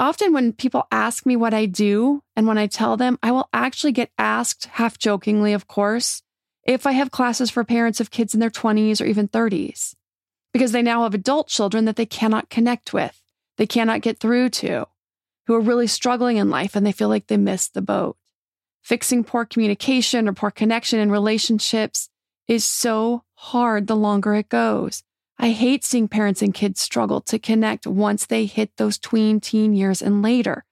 Often, when people ask me what I do, and when I tell them, I will actually get asked, half jokingly, of course, if I have classes for parents of kids in their 20s or even 30s, because they now have adult children that they cannot connect with, they cannot get through to, who are really struggling in life and they feel like they missed the boat. Fixing poor communication or poor connection in relationships is so hard the longer it goes. I hate seeing parents and kids struggle to connect once they hit those tween teen years and later.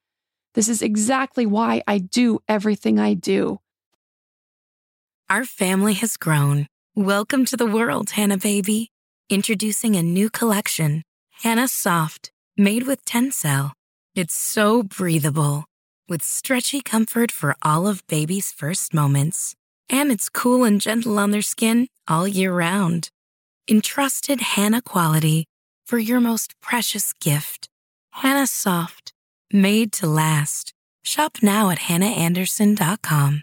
This is exactly why I do everything I do. Our family has grown. Welcome to the world, Hanna baby. Introducing a new collection, Hanna Soft, made with Tencel. It's so breathable, with stretchy comfort for all of baby's first moments. And it's cool and gentle on their skin all year round. Entrusted Hanna quality for your most precious gift. Hanna Soft, made to last. Shop now at hannaandersson.com.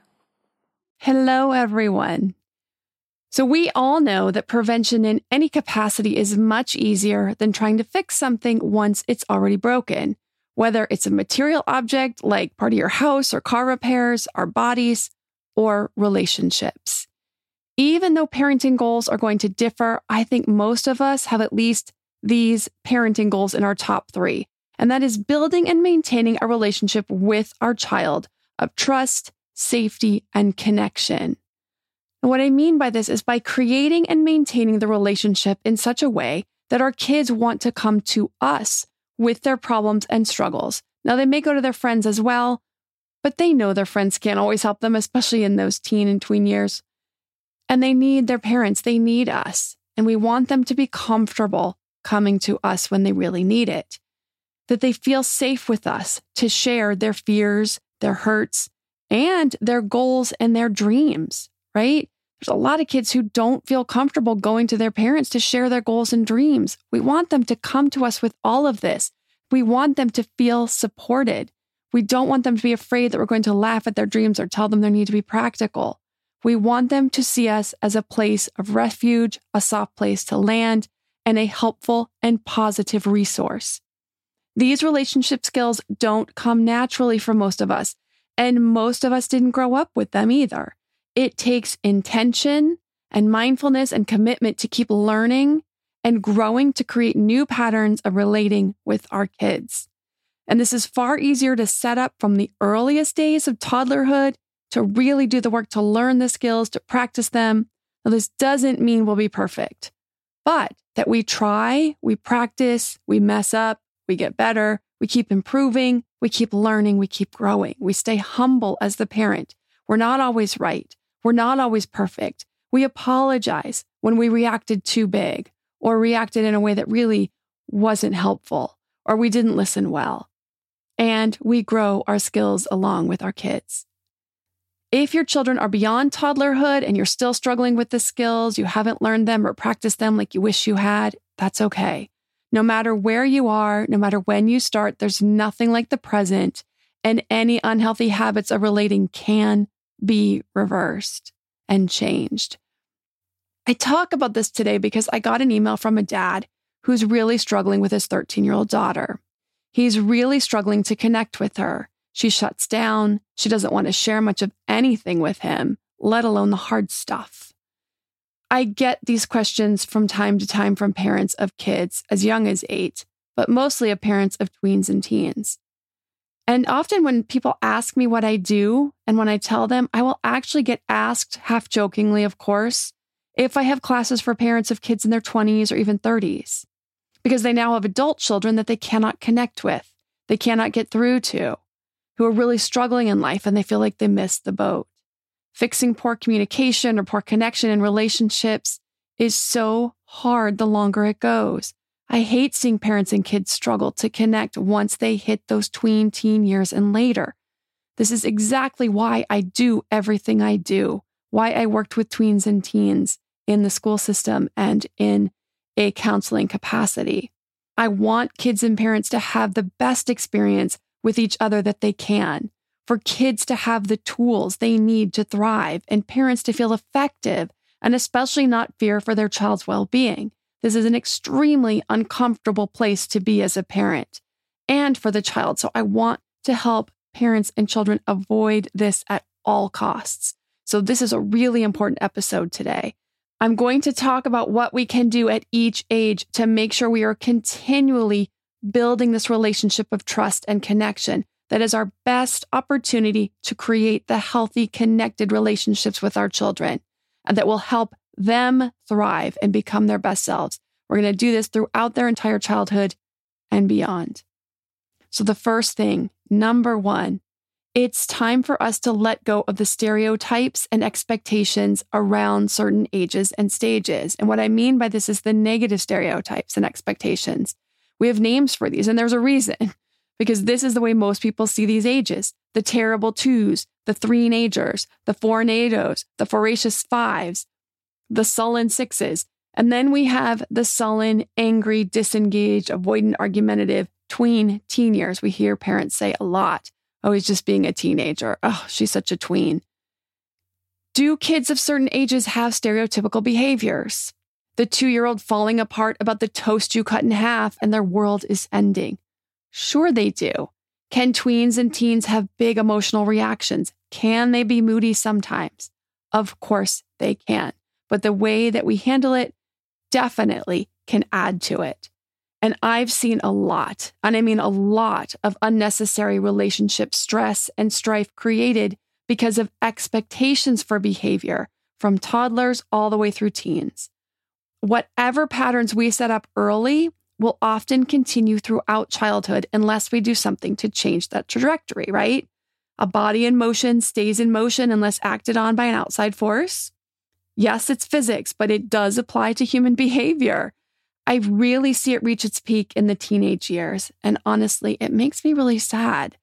Hello, everyone. So, we all know that prevention in any capacity is much easier than trying to fix something once it's already broken, whether it's a material object like part of your house or car repairs, our bodies, or relationships. Even though parenting goals are going to differ, I think most of us have at least these parenting goals in our top three and that is building and maintaining a relationship with our child of trust, safety, and connection. And what I mean by this is by creating and maintaining the relationship in such a way that our kids want to come to us with their problems and struggles. Now, they may go to their friends as well, but they know their friends can't always help them, especially in those teen and tween years. And they need their parents, they need us. And we want them to be comfortable coming to us when they really need it that they feel safe with us to share their fears, their hurts, and their goals and their dreams, right? There's a lot of kids who don't feel comfortable going to their parents to share their goals and dreams. We want them to come to us with all of this. We want them to feel supported. We don't want them to be afraid that we're going to laugh at their dreams or tell them they need to be practical. We want them to see us as a place of refuge, a soft place to land, and a helpful and positive resource. These relationship skills don't come naturally for most of us, and most of us didn't grow up with them either. It takes intention and mindfulness and commitment to keep learning and growing to create new patterns of relating with our kids. And this is far easier to set up from the earliest days of toddlerhood to really do the work to learn the skills, to practice them. Now, this doesn't mean we'll be perfect, but that we try, we practice, we mess up, we get better, we keep improving, we keep learning, we keep growing. We stay humble as the parent. We're not always right. We're not always perfect. We apologize when we reacted too big or reacted in a way that really wasn't helpful or we didn't listen well. And we grow our skills along with our kids. If your children are beyond toddlerhood and you're still struggling with the skills, you haven't learned them or practiced them like you wish you had, that's okay. No matter where you are, no matter when you start, there's nothing like the present, and any unhealthy habits of relating can be reversed and changed. I talk about this today because I got an email from a dad who's really struggling with his 13 year old daughter. He's really struggling to connect with her. She shuts down. She doesn't want to share much of anything with him, let alone the hard stuff. I get these questions from time to time from parents of kids as young as eight, but mostly of parents of tweens and teens. And often when people ask me what I do, and when I tell them, I will actually get asked, half jokingly, of course, if I have classes for parents of kids in their 20s or even 30s, because they now have adult children that they cannot connect with, they cannot get through to, who are really struggling in life and they feel like they missed the boat. Fixing poor communication or poor connection in relationships is so hard the longer it goes. I hate seeing parents and kids struggle to connect once they hit those tween teen years and later. This is exactly why I do everything I do, why I worked with tweens and teens in the school system and in a counseling capacity. I want kids and parents to have the best experience with each other that they can for kids to have the tools they need to thrive and parents to feel effective and especially not fear for their child's well being. This is an extremely uncomfortable place to be as a parent and for the child. So I want to help parents and children avoid this at all costs. So this is a really important episode today. I'm going to talk about what we can do at each age to make sure we are continually building this relationship of trust and connection that is our best opportunity to create the healthy, connected relationships with our children and that will help them thrive and become their best selves. We're going to do this throughout their entire childhood and beyond. So, the first thing, number one, it's time for us to let go of the stereotypes and expectations around certain ages and stages. And what I mean by this is the negative stereotypes and expectations. We have names for these, and there's a reason because this is the way most people see these ages the terrible twos, the three nagers, the four nados, the voracious fives, the sullen sixes. And then we have the sullen, angry, disengaged, avoidant, argumentative tween teen years. We hear parents say a lot. Oh, he's just being a teenager. Oh, she's such a tween. Do kids of certain ages have stereotypical behaviors? The two year old falling apart about the toast you cut in half and their world is ending. Sure, they do. Can tweens and teens have big emotional reactions? Can they be moody sometimes? Of course they can. But the way that we handle it definitely can add to it. And I've seen a lot, and I mean a lot of unnecessary relationship stress and strife created because of expectations for behavior from toddlers all the way through teens. Whatever patterns we set up early will often continue throughout childhood unless we do something to change that trajectory, right? A body in motion stays in motion unless acted on by an outside force. Yes, it's physics, but it does apply to human behavior. I really see it reach its peak in the teenage years. And honestly, it makes me really sad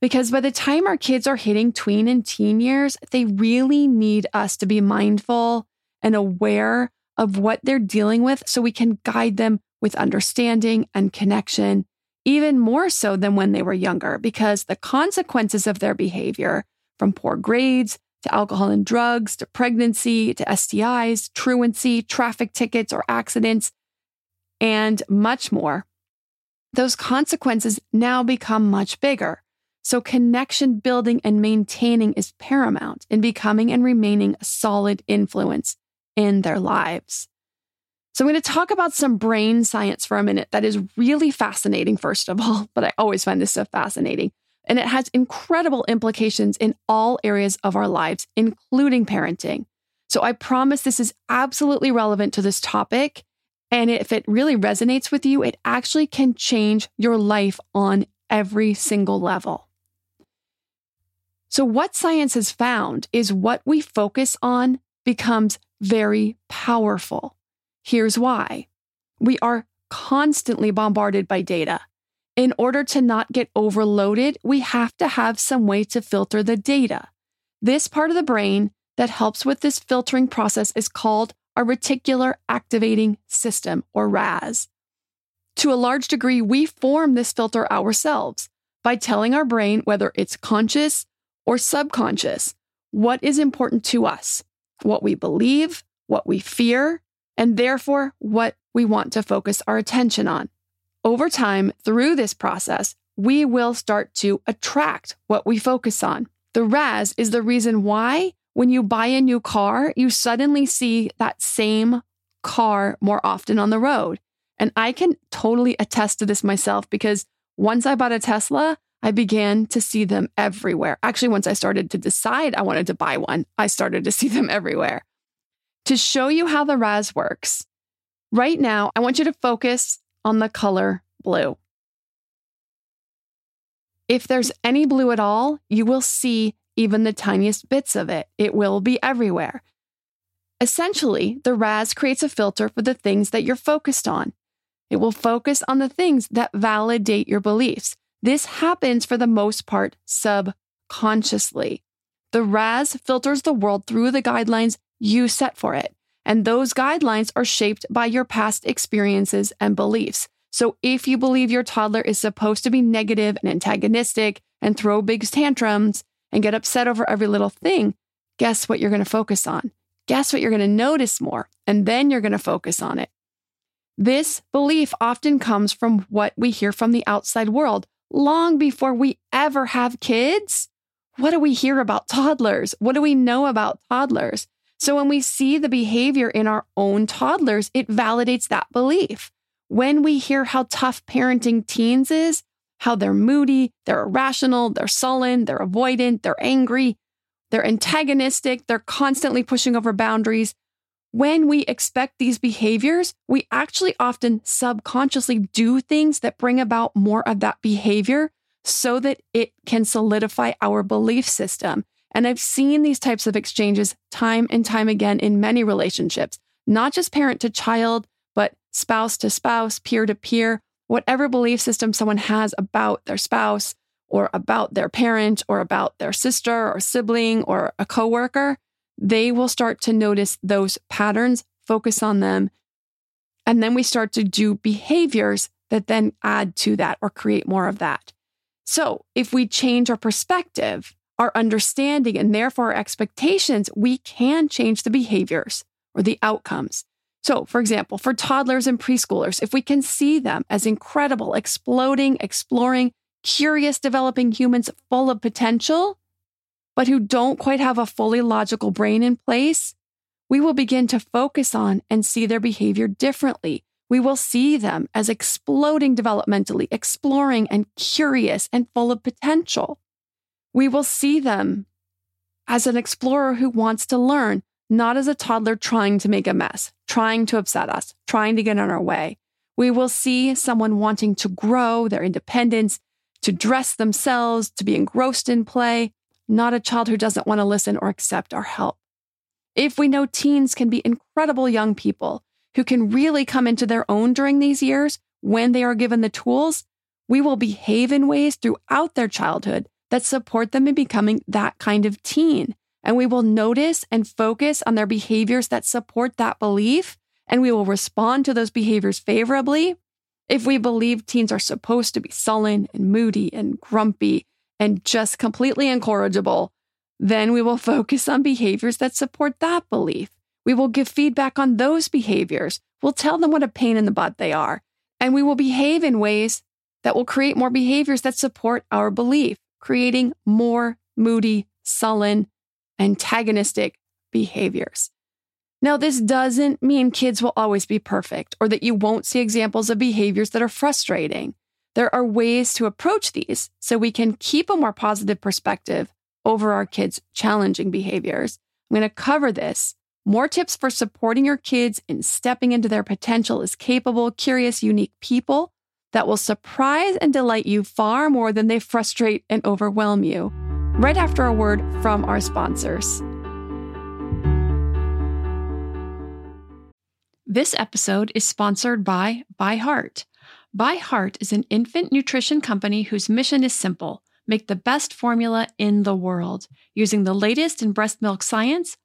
because by the time our kids are hitting tween and teen years, they really need us to be mindful and aware of what they're dealing with so we can guide them with understanding and connection, even more so than when they were younger, because the consequences of their behavior, from poor grades to alcohol and drugs to pregnancy to STIs, truancy, traffic tickets or accidents, and much more, those consequences now become much bigger. So, connection building and maintaining is paramount in becoming and remaining a solid influence in their lives. So, I'm going to talk about some brain science for a minute that is really fascinating, first of all, but I always find this so fascinating. And it has incredible implications in all areas of our lives, including parenting. So, I promise this is absolutely relevant to this topic. And if it really resonates with you, it actually can change your life on every single level. So, what science has found is what we focus on becomes very powerful. Here's why we are constantly bombarded by data. In order to not get overloaded, we have to have some way to filter the data. This part of the brain that helps with this filtering process is called a reticular activating system, or RAS. To a large degree, we form this filter ourselves by telling our brain whether it's conscious or subconscious what is important to us, what we believe, what we fear, and therefore what we want to focus our attention on. Over time, through this process, we will start to attract what we focus on. The RAS is the reason why when you buy a new car, you suddenly see that same car more often on the road. And I can totally attest to this myself because once I bought a Tesla, I began to see them everywhere. Actually, once I started to decide I wanted to buy one, I started to see them everywhere. To show you how the RAS works, right now, I want you to focus on the color blue. If there's any blue at all, you will see even the tiniest bits of it. It will be everywhere. Essentially, the RAS creates a filter for the things that you're focused on. It will focus on the things that validate your beliefs. This happens for the most part subconsciously. The RAS filters the world through the guidelines you set for it, and those guidelines are shaped by your past experiences and beliefs. So if you believe your toddler is supposed to be negative and antagonistic and throw big tantrums and get upset over every little thing, guess what you're going to focus on? Guess what you're going to notice more? And then you're going to focus on it. This belief often comes from what we hear from the outside world long before we ever have kids. What do we hear about toddlers? What do we know about toddlers? So when we see the behavior in our own toddlers, it validates that belief when we hear how tough parenting teens is, how they're moody, they're irrational, they're sullen, they're avoidant, they're angry, they're antagonistic, they're constantly pushing over boundaries. When we expect these behaviors, we actually often subconsciously do things that bring about more of that behavior so that it can solidify our belief system. And I've seen these types of exchanges time and time again in many relationships, not just parent to child, but spouse to spouse, peer to peer, whatever belief system someone has about their spouse or about their parent or about their sister or sibling or a coworker, they will start to notice those patterns, focus on them. And then we start to do behaviors that then add to that or create more of that. So if we change our perspective, our understanding, and therefore our expectations, we can change the behaviors or the outcomes. So, for example, for toddlers and preschoolers, if we can see them as incredible, exploding, exploring, curious, developing humans full of potential, but who don't quite have a fully logical brain in place, we will begin to focus on and see their behavior differently. We will see them as exploding developmentally, exploring and curious and full of potential. We will see them as an explorer who wants to learn, not as a toddler trying to make a mess, trying to upset us, trying to get in our way. We will see someone wanting to grow their independence, to dress themselves, to be engrossed in play, not a child who doesn't want to listen or accept our help. If we know teens can be incredible young people who can really come into their own during these years when they are given the tools, we will behave in ways throughout their childhood that support them in becoming that kind of teen and we will notice and focus on their behaviors that support that belief. And we will respond to those behaviors favorably. If we believe teens are supposed to be sullen and moody and grumpy and just completely incorrigible, then we will focus on behaviors that support that belief. We will give feedback on those behaviors. We'll tell them what a pain in the butt they are. And we will behave in ways that will create more behaviors that support our belief, creating more moody, sullen, antagonistic behaviors. Now, this doesn't mean kids will always be perfect or that you won't see examples of behaviors that are frustrating. There are ways to approach these so we can keep a more positive perspective over our kids' challenging behaviors. I'm going to cover this. More tips for supporting your kids in stepping into their potential as capable, curious, unique people that will surprise and delight you far more than they frustrate and overwhelm you right after a word from our sponsors. This episode is sponsored by ByHeart. ByHeart is an infant nutrition company whose mission is simple make the best formula in the world. Using the latest in breast milk science,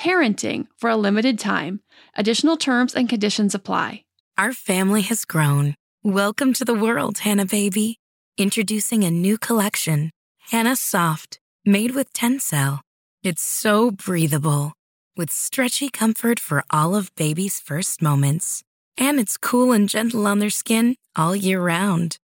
parenting for a limited time. Additional terms and conditions apply. Our family has grown. Welcome to the world, Hanna baby. Introducing a new collection, Hanna Soft, made with Tencel. It's so breathable, with stretchy comfort for all of baby's first moments. And it's cool and gentle on their skin all year round.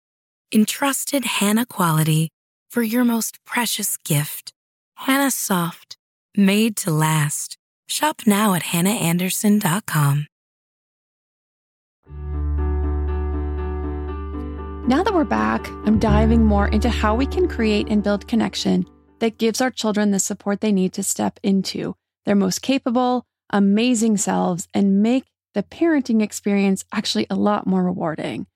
Entrusted Hanna quality for your most precious gift. Hanna Soft, made to last. Shop now at hannaandersson.com. Now that we're back, I'm diving more into how we can create and build connection that gives our children the support they need to step into their most capable, amazing selves and make the parenting experience actually a lot more rewarding.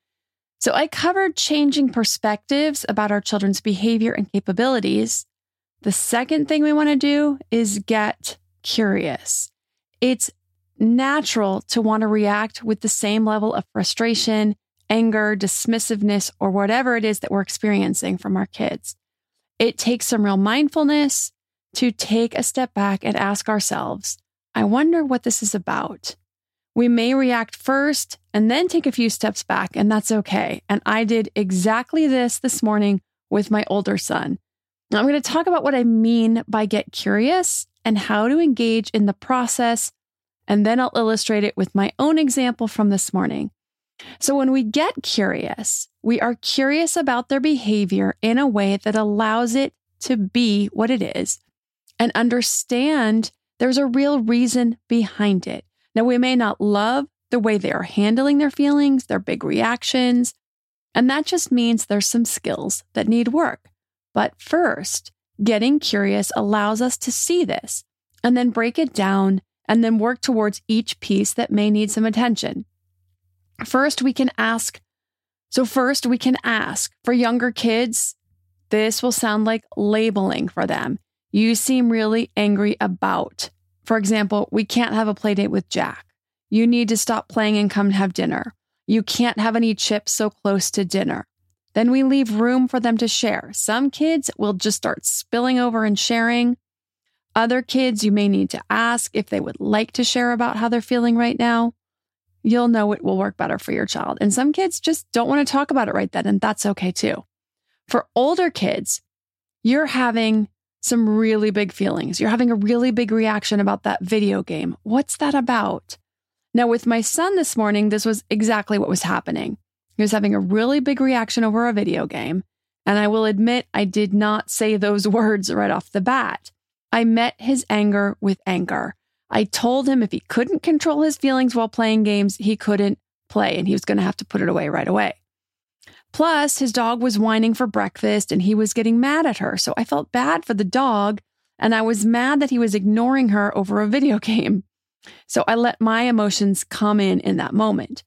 So, I covered changing perspectives about our children's behavior and capabilities. The second thing we want to do is get curious. It's natural to want to react with the same level of frustration, anger, dismissiveness, or whatever it is that we're experiencing from our kids. It takes some real mindfulness to take a step back and ask ourselves, I wonder what this is about. We may react first and then take a few steps back, and that's okay. And I did exactly this this morning with my older son. Now, I'm going to talk about what I mean by get curious and how to engage in the process, and then I'll illustrate it with my own example from this morning. So, when we get curious, we are curious about their behavior in a way that allows it to be what it is and understand there's a real reason behind it. Now, we may not love the way they are handling their feelings, their big reactions, and that just means there's some skills that need work. But first, getting curious allows us to see this and then break it down and then work towards each piece that may need some attention. First, we can ask. So, first, we can ask for younger kids. This will sound like labeling for them. You seem really angry about. For example, we can't have a play date with Jack. You need to stop playing and come have dinner. You can't have any chips so close to dinner. Then we leave room for them to share. Some kids will just start spilling over and sharing. Other kids, you may need to ask if they would like to share about how they're feeling right now you'll know it will work better for your child. And some kids just don't want to talk about it right then, and that's okay too. For older kids, you're having some really big feelings. You're having a really big reaction about that video game. What's that about? Now, with my son this morning, this was exactly what was happening. He was having a really big reaction over a video game. And I will admit, I did not say those words right off the bat. I met his anger with anger. I told him if he couldn't control his feelings while playing games, he couldn't play and he was going to have to put it away right away. Plus, his dog was whining for breakfast and he was getting mad at her. So I felt bad for the dog and I was mad that he was ignoring her over a video game. So I let my emotions come in in that moment.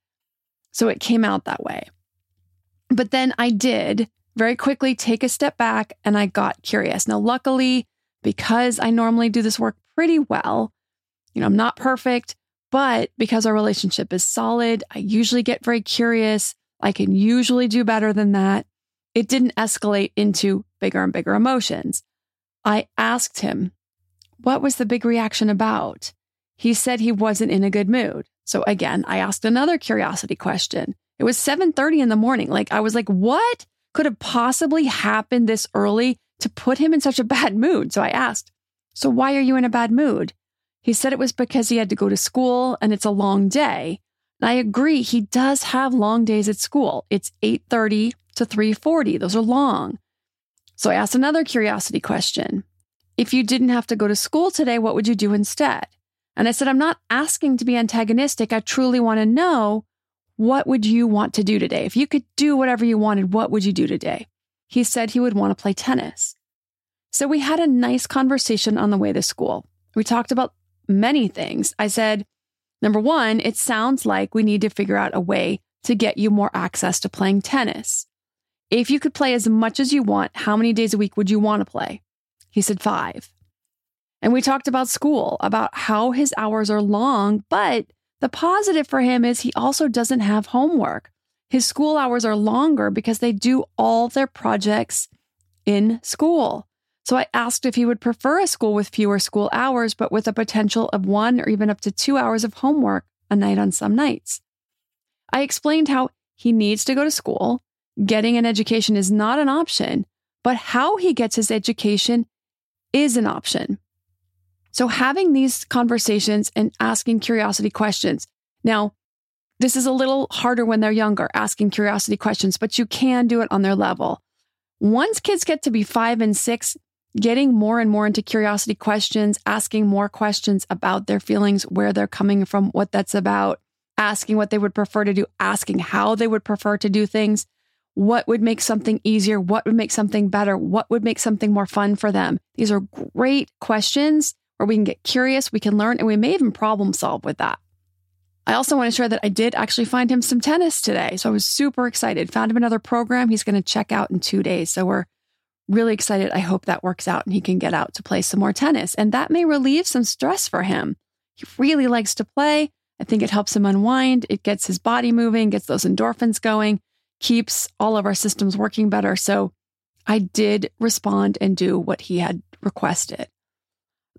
So it came out that way. But then I did very quickly take a step back and I got curious. Now, luckily, because I normally do this work pretty well, you know, I'm not perfect, but because our relationship is solid, I usually get very curious. I can usually do better than that. It didn't escalate into bigger and bigger emotions. I asked him, what was the big reaction about? He said he wasn't in a good mood. So again, I asked another curiosity question. It was 7:30 in the morning. Like I was like, what could have possibly happened this early to put him in such a bad mood? So I asked, "So why are you in a bad mood?" He said it was because he had to go to school and it's a long day. And I agree, he does have long days at school. It's 8:30 to 3:40. Those are long. So I asked another curiosity question. If you didn't have to go to school today, what would you do instead? And I said, I'm not asking to be antagonistic. I truly want to know What would you want to do today? If you could do whatever you wanted, what would you do today? He said he would want to play tennis. So we had a nice conversation on the way to school. We talked about many things. I said, number one, it sounds like we need to figure out a way to get you more access to playing tennis. If you could play as much as you want, how many days a week would you want to play? He said five. And we talked about school, about how his hours are long, but the positive for him is he also doesn't have homework. His school hours are longer because they do all their projects in school. So I asked if he would prefer a school with fewer school hours, but with a potential of one or even up to two hours of homework a night on some nights. I explained how he needs to go to school. Getting an education is not an option, but how he gets his education is an option. So having these conversations and asking curiosity questions. Now, this is a little harder when they're younger, asking curiosity questions, but you can do it on their level. Once kids get to be five and six, getting more and more into curiosity questions, asking more questions about their feelings, where they're coming from, what that's about, asking what they would prefer to do, asking how they would prefer to do things, what would make something easier, what would make something better, what would make something more fun for them. These are great questions where we can get curious, we can learn, and we may even problem solve with that. I also want to share that I did actually find him some tennis today. So I was super excited. Found him another program he's going to check out in two days. So we're really excited. I hope that works out and he can get out to play some more tennis. And that may relieve some stress for him. He really likes to play. I think it helps him unwind. It gets his body moving, gets those endorphins going, keeps all of our systems working better. So I did respond and do what he had requested.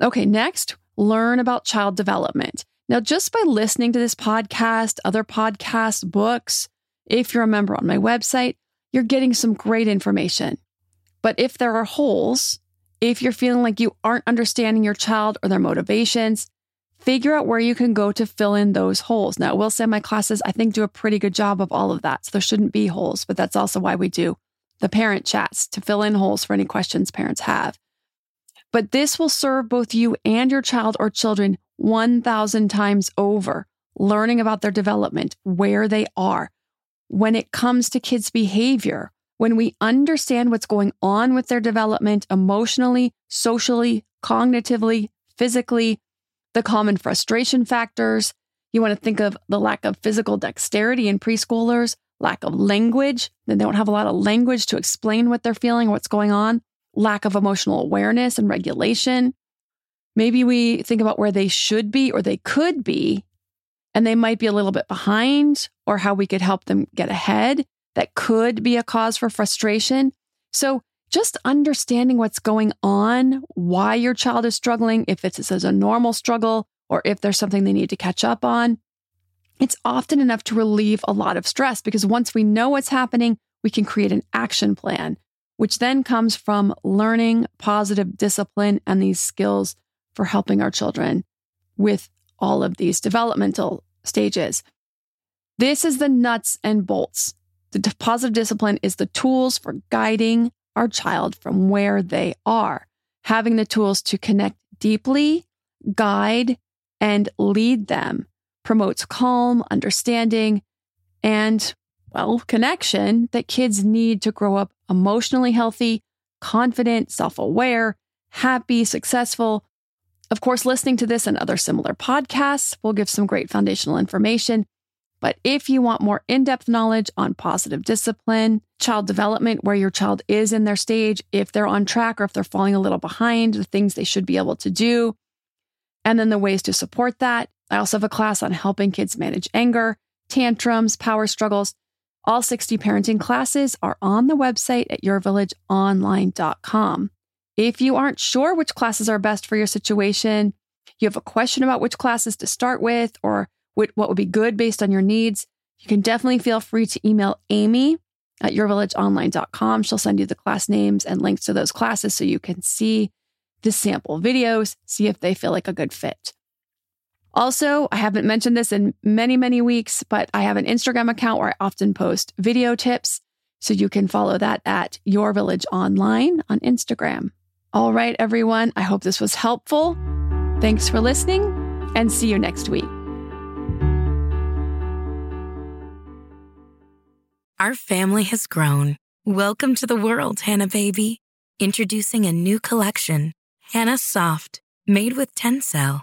Okay, next, learn about child development. Now, just by listening to this podcast, other podcasts, books, if you're a member on my website, you're getting some great information. But if there are holes, if you're feeling like you aren't understanding your child or their motivations, figure out where you can go to fill in those holes. Now, I will say my classes, I think, do a pretty good job of all of that. So there shouldn't be holes, but that's also why we do the parent chats to fill in holes for any questions parents have. But this will serve both you and your child or children 1,000 times over, learning about their development, where they are. When it comes to kids' behavior, when we understand what's going on with their development emotionally, socially, cognitively, physically, the common frustration factors, you want to think of the lack of physical dexterity in preschoolers, lack of language, then they don't have a lot of language to explain what they're feeling, or what's going on, lack of emotional awareness and regulation, Maybe we think about where they should be or they could be, and they might be a little bit behind, or how we could help them get ahead. That could be a cause for frustration. So, just understanding what's going on, why your child is struggling, if it's a normal struggle or if there's something they need to catch up on, it's often enough to relieve a lot of stress because once we know what's happening, we can create an action plan, which then comes from learning positive discipline and these skills for helping our children with all of these developmental stages. This is the nuts and bolts. The positive discipline is the tools for guiding our child from where they are, having the tools to connect deeply, guide, and lead them promotes calm, understanding, and, well, connection that kids need to grow up emotionally healthy, confident, self aware, happy, successful, of course, listening to this and other similar podcasts will give some great foundational information. But if you want more in depth knowledge on positive discipline, child development, where your child is in their stage, if they're on track or if they're falling a little behind, the things they should be able to do, and then the ways to support that. I also have a class on helping kids manage anger, tantrums, power struggles. All 60 parenting classes are on the website at yourvillageonline.com. If you aren't sure which classes are best for your situation, you have a question about which classes to start with or what would be good based on your needs, you can definitely feel free to email Amy at yourvillageonline.com. She'll send you the class names and links to those classes so you can see the sample videos, see if they feel like a good fit. Also, I haven't mentioned this in many, many weeks, but I have an Instagram account where I often post video tips. So you can follow that at Your Village Online on Instagram. All right, everyone. I hope this was helpful. Thanks for listening and see you next week. Our family has grown. Welcome to the world, Hanna Baby. Introducing a new collection, Hanna Soft, made with Tencel.